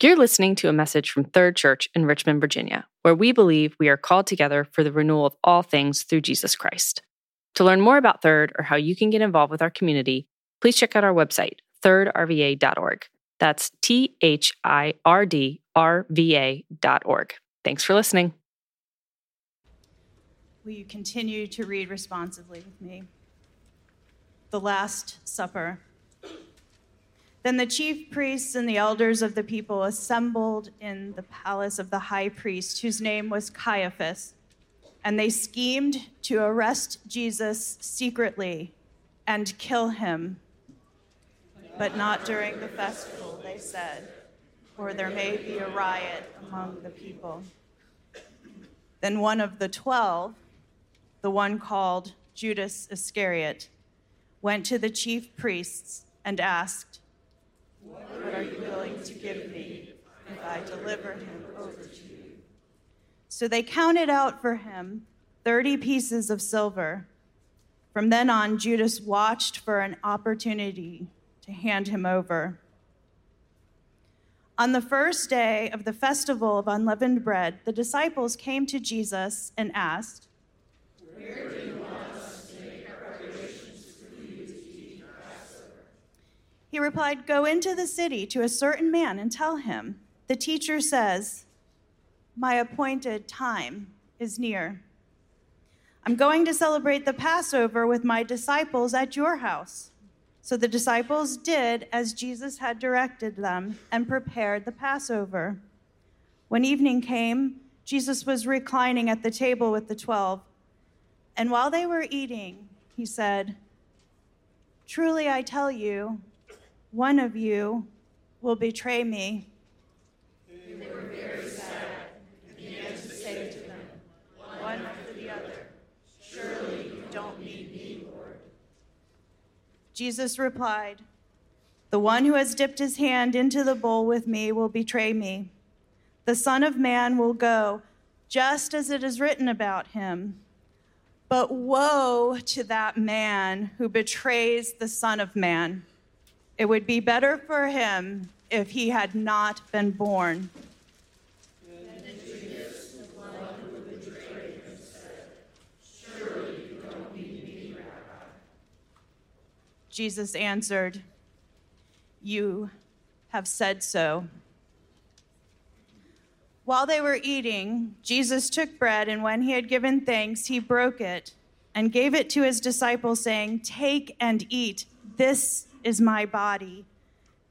You're listening to a message from Third Church in Richmond, Virginia, where we believe we are called together for the renewal of all things through Jesus Christ. To learn more about Third or how you can get involved with our community, please check out our website, thirdrva.org. That's T H I R D R V A.org. Thanks for listening. Will you continue to read responsively with me? The Last Supper. Then the chief priests and the elders of the people assembled in the palace of the high priest, whose name was Caiaphas, and they schemed to arrest Jesus secretly and kill him. But not during the festival, they said, for there may be a riot among the people. Then one of the twelve, the one called Judas Iscariot, went to the chief priests and asked, what are you willing to give me if I deliver him over to you? So they counted out for him 30 pieces of silver. From then on, Judas watched for an opportunity to hand him over. On the first day of the festival of unleavened bread, the disciples came to Jesus and asked, Where do you He replied, Go into the city to a certain man and tell him, The teacher says, My appointed time is near. I'm going to celebrate the Passover with my disciples at your house. So the disciples did as Jesus had directed them and prepared the Passover. When evening came, Jesus was reclining at the table with the twelve. And while they were eating, he said, Truly I tell you, one of you will betray me. They were very sad and began to say to them, one after the other, Surely you don't need me, Lord. Jesus replied, The one who has dipped his hand into the bowl with me will betray me. The Son of Man will go, just as it is written about him. But woe to that man who betrays the Son of Man. It would be better for him if he had not been born. Jesus answered, You have said so. While they were eating, Jesus took bread, and when he had given thanks, he broke it and gave it to his disciples, saying, Take and eat. This is my body.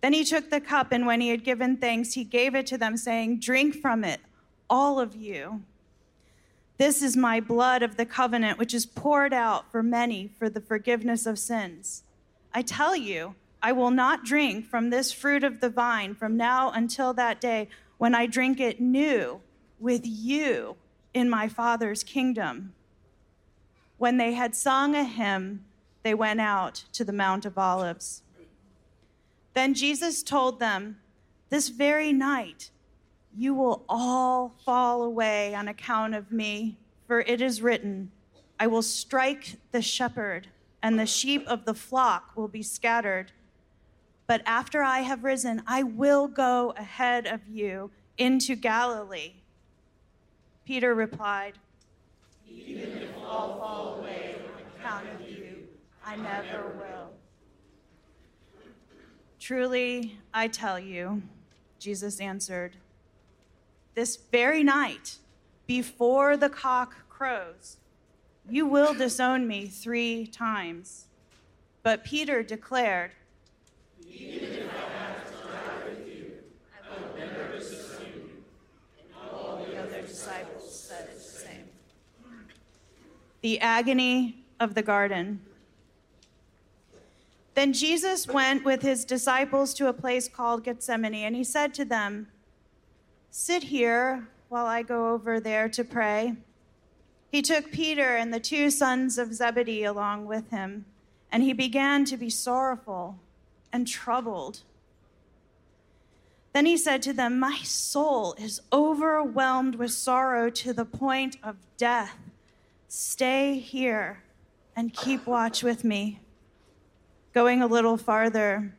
Then he took the cup, and when he had given thanks, he gave it to them, saying, Drink from it, all of you. This is my blood of the covenant, which is poured out for many for the forgiveness of sins. I tell you, I will not drink from this fruit of the vine from now until that day when I drink it new with you in my Father's kingdom. When they had sung a hymn, they went out to the Mount of Olives. Then Jesus told them, This very night you will all fall away on account of me, for it is written, I will strike the shepherd, and the sheep of the flock will be scattered. But after I have risen, I will go ahead of you into Galilee. Peter replied, Even if all fall away on account of I never will. Truly, I tell you, Jesus answered, this very night, before the cock crows, you will disown me three times. But Peter declared, Even if I have to die with you, I will never disown you. And all the other disciples said the same. The agony of the garden. Then Jesus went with his disciples to a place called Gethsemane, and he said to them, Sit here while I go over there to pray. He took Peter and the two sons of Zebedee along with him, and he began to be sorrowful and troubled. Then he said to them, My soul is overwhelmed with sorrow to the point of death. Stay here and keep watch with me. Going a little farther,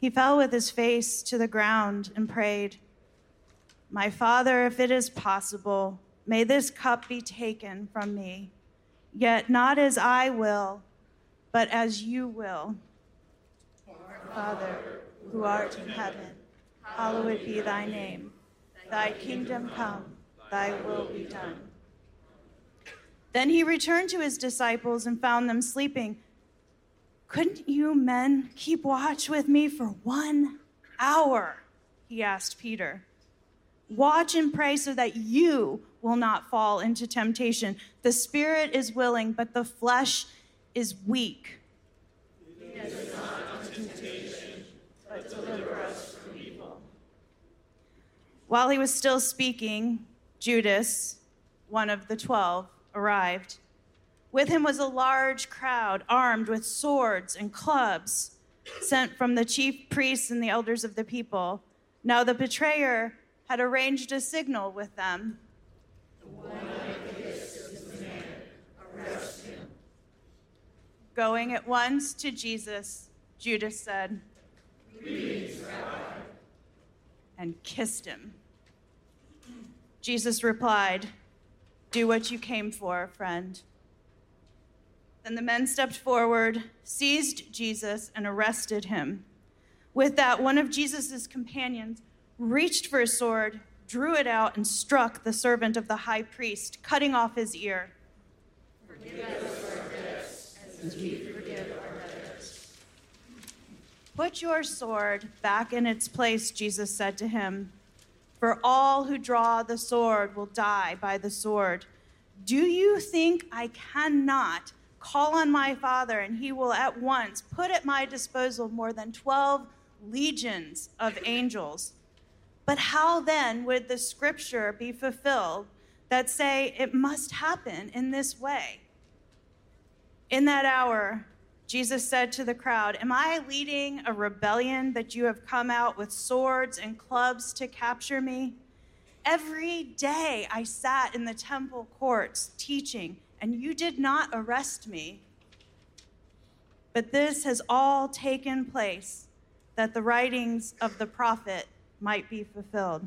He fell with his face to the ground and prayed, My Father, if it is possible, may this cup be taken from me, yet not as I will, but as you will. Father, who art in heaven, hallowed be thy name. Thy kingdom come, thy will be done. Then he returned to his disciples and found them sleeping. Couldn't you men keep watch with me for one hour? He asked Peter. Watch and pray so that you will not fall into temptation. The spirit is willing, but the flesh is weak. While he was still speaking, Judas, one of the twelve, arrived. With him was a large crowd armed with swords and clubs, sent from the chief priests and the elders of the people. Now the betrayer had arranged a signal with them. Going at once to Jesus, Judas said, and kissed him. Jesus replied, Do what you came for, friend. Then the men stepped forward, seized Jesus, and arrested him. With that, one of Jesus' companions reached for his sword, drew it out, and struck the servant of the high priest, cutting off his ear. Forgive us our. Put your sword back in its place, Jesus said to him. For all who draw the sword will die by the sword. Do you think I cannot? Call on my Father, and he will at once put at my disposal more than 12 legions of angels. But how then would the scripture be fulfilled that say it must happen in this way? In that hour, Jesus said to the crowd, Am I leading a rebellion that you have come out with swords and clubs to capture me? Every day I sat in the temple courts teaching and you did not arrest me. But this has all taken place that the writings of the prophet might be fulfilled.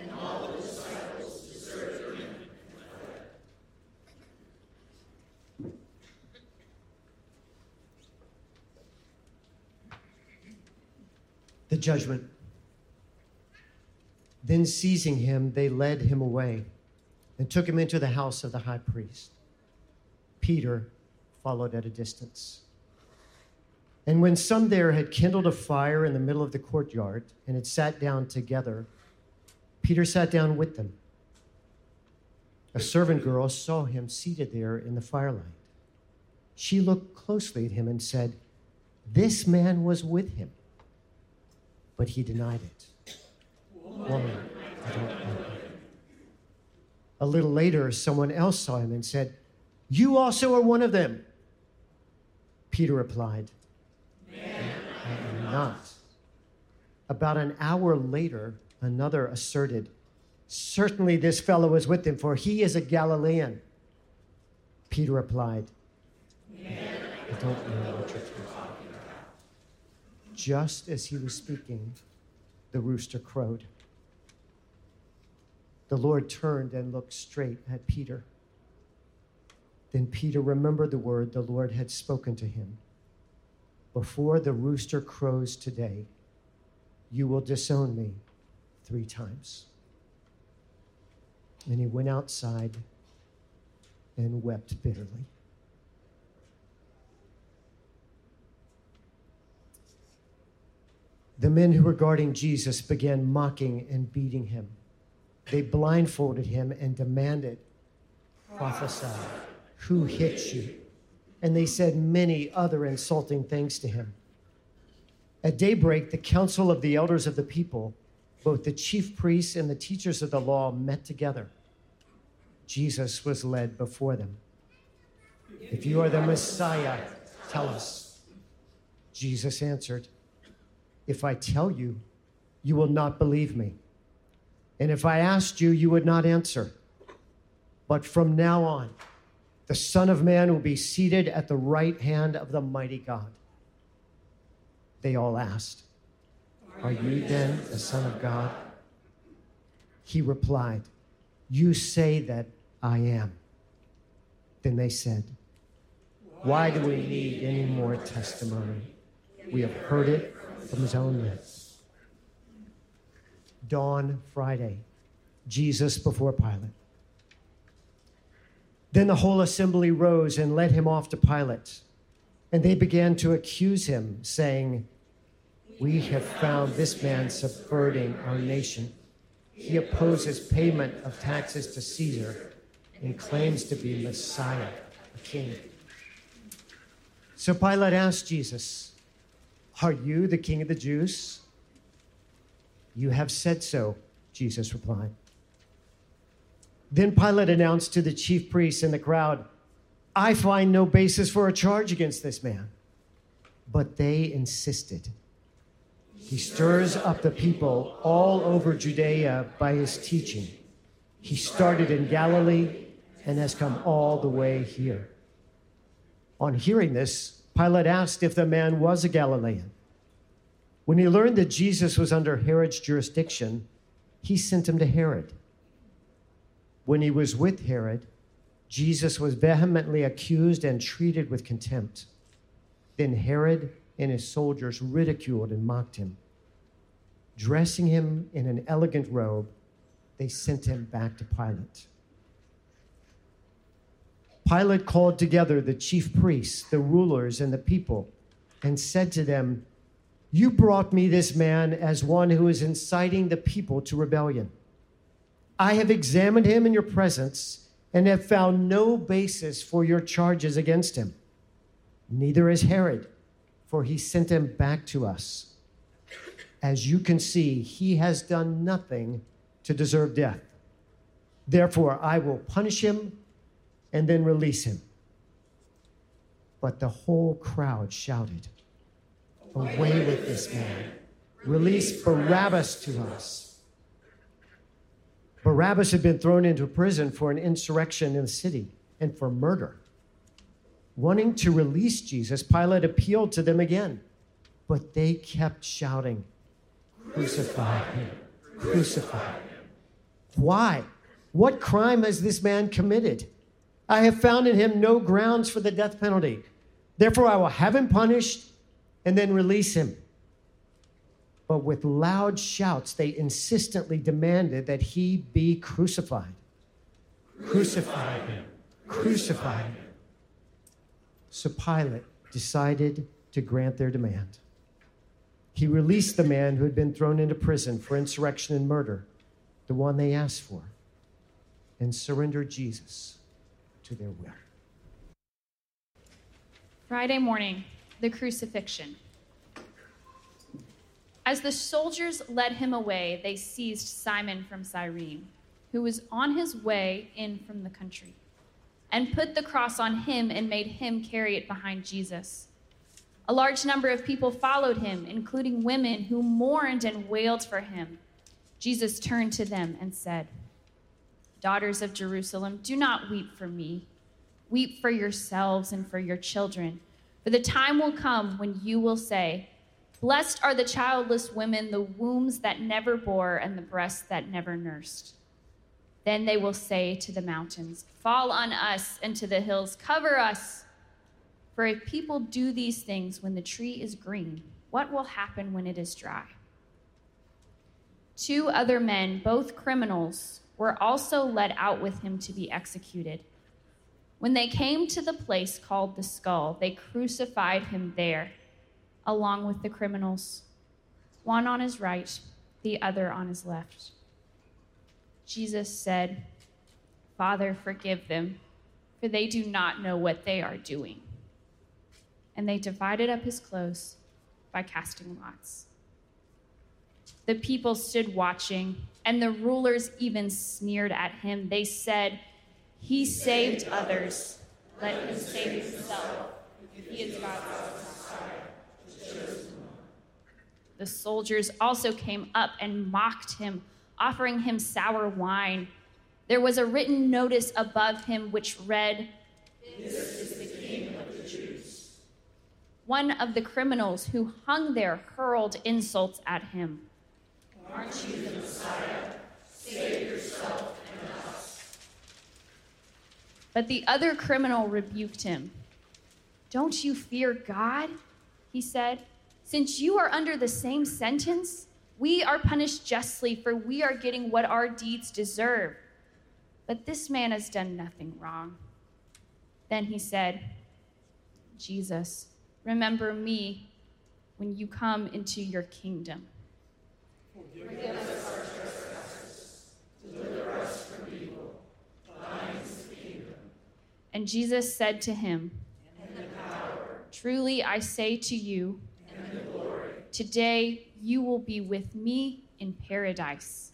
And all the disciples deserted him The judgment. Then seizing him, they led him away and took him into the house of the high priest. Peter followed at a distance. And when some there had kindled a fire in the middle of the courtyard and had sat down together, Peter sat down with them. A servant girl saw him seated there in the firelight. She looked closely at him and said, This man was with him. But he denied it. Woman, I don't know. A little later, someone else saw him and said, You also are one of them. Peter replied, I am not. About an hour later, another asserted, Certainly this fellow is with him, for he is a Galilean. Peter replied, I don't know what you're talking about. Just as he was speaking, the rooster crowed the Lord turned and looked straight at Peter. Then Peter remembered the word the Lord had spoken to him Before the rooster crows today, you will disown me three times. And he went outside and wept bitterly. The men who were guarding Jesus began mocking and beating him. They blindfolded him and demanded, Prophesy, who hit you? And they said many other insulting things to him. At daybreak, the council of the elders of the people, both the chief priests and the teachers of the law, met together. Jesus was led before them. If you are the Messiah, tell us. Jesus answered, If I tell you, you will not believe me. And if I asked you, you would not answer. But from now on, the Son of Man will be seated at the right hand of the mighty God. They all asked, Are you then the Son of God? He replied, You say that I am. Then they said, Why do we need any more testimony? We have heard it from his own lips. Dawn Friday, Jesus before Pilate. Then the whole assembly rose and led him off to Pilate. And they began to accuse him, saying, We have found this man subverting our nation. He opposes payment of taxes to Caesar and claims to be Messiah, a king. So Pilate asked Jesus, Are you the king of the Jews? You have said so, Jesus replied. Then Pilate announced to the chief priests and the crowd, I find no basis for a charge against this man. But they insisted. He stirs up the people all over Judea by his teaching. He started in Galilee and has come all the way here. On hearing this, Pilate asked if the man was a Galilean. When he learned that Jesus was under Herod's jurisdiction, he sent him to Herod. When he was with Herod, Jesus was vehemently accused and treated with contempt. Then Herod and his soldiers ridiculed and mocked him. Dressing him in an elegant robe, they sent him back to Pilate. Pilate called together the chief priests, the rulers, and the people, and said to them, You brought me this man as one who is inciting the people to rebellion. I have examined him in your presence and have found no basis for your charges against him. Neither is Herod, for he sent him back to us. As you can see, he has done nothing to deserve death. Therefore, I will punish him and then release him. But the whole crowd shouted, Away with this man! Release Barabbas to us. Barabbas had been thrown into prison for an insurrection in the city and for murder. Wanting to release Jesus, Pilate appealed to them again, but they kept shouting, Crucify him! Crucify him! Why? What crime has this man committed? I have found in him no grounds for the death penalty. Therefore, I will have him punished and then release him but with loud shouts, they insistently demanded that he be crucified. Crucify him! Crucify him! So Pilate decided to grant their demand. He released the man who had been thrown into prison for insurrection and murder, the one they asked for, and surrendered Jesus to their will. Friday morning, the crucifixion. As the soldiers led him away, they seized Simon from Cyrene, who was on his way in from the country, and put the cross on him and made him carry it behind Jesus. A large number of people followed him, including women who mourned and wailed for him. Jesus turned to them and said, Daughters of Jerusalem, do not weep for me. Weep for yourselves and for your children. For the time will come when you will say, Blessed are the childless women, the wombs that never bore, and the breasts that never nursed. Then they will say to the mountains, Fall on us, and to the hills, Cover us. For if people do these things when the tree is green, what will happen when it is dry? Two other men, both criminals, were also led out with him to be executed. When they came to the place called the skull, they crucified him there along with the criminals, one on his right, the other on his left. Jesus said, Father, forgive them, for they do not know what they are doing. And they divided up his clothes by casting lots. The people stood watching, and the rulers even sneered at him. They said, He saved others. Let him save himself he is God's Messiah. the soldiers also came up and mocked him, offering him sour wine. There was a written notice above him which read, This is the king of the Jews. one of the criminals who hung there hurled insults at him. Aren't you the Messiah? Save yourself. But the other criminal rebuked him. Don't you fear God? He said. Since you are under the same sentence, we are punished justly, for we are getting what our deeds deserve. But this man has done nothing wrong. Then he said, Jesus, remember me when you come into your kingdom. Forgive us our trespasses, deliver us from evil. Thine is the kingdom. And Jesus said to him. Truly I say to you. Today you will be with me in paradise.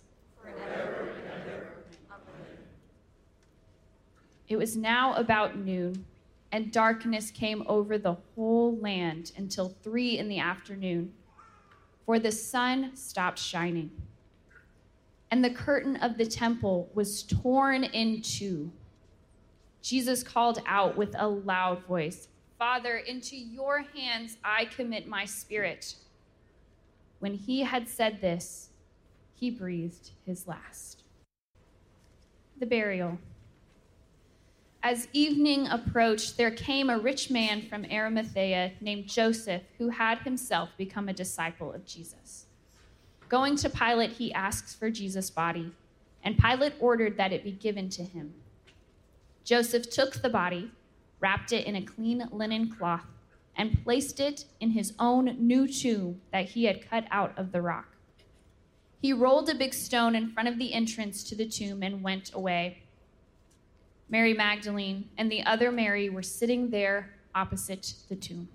It was now about noon and darkness came over the whole land until three in the afternoon, for the sun stopped shining. And the curtain of the temple was torn in two. Jesus called out with a loud voice, Father, into your hands I commit my spirit. When he had said this, he breathed his last. The burial. As evening approached, there came a rich man from Arimathea named Joseph, who had himself become a disciple of Jesus. Going to Pilate, he asks for Jesus' body, and Pilate ordered that it be given to him. Joseph took the body, wrapped it in a clean linen cloth, and placed it in his own new tomb that he had cut out of the rock. He rolled a big stone in front of the entrance to the tomb and went away. Mary Magdalene and the other Mary were sitting there opposite the tomb.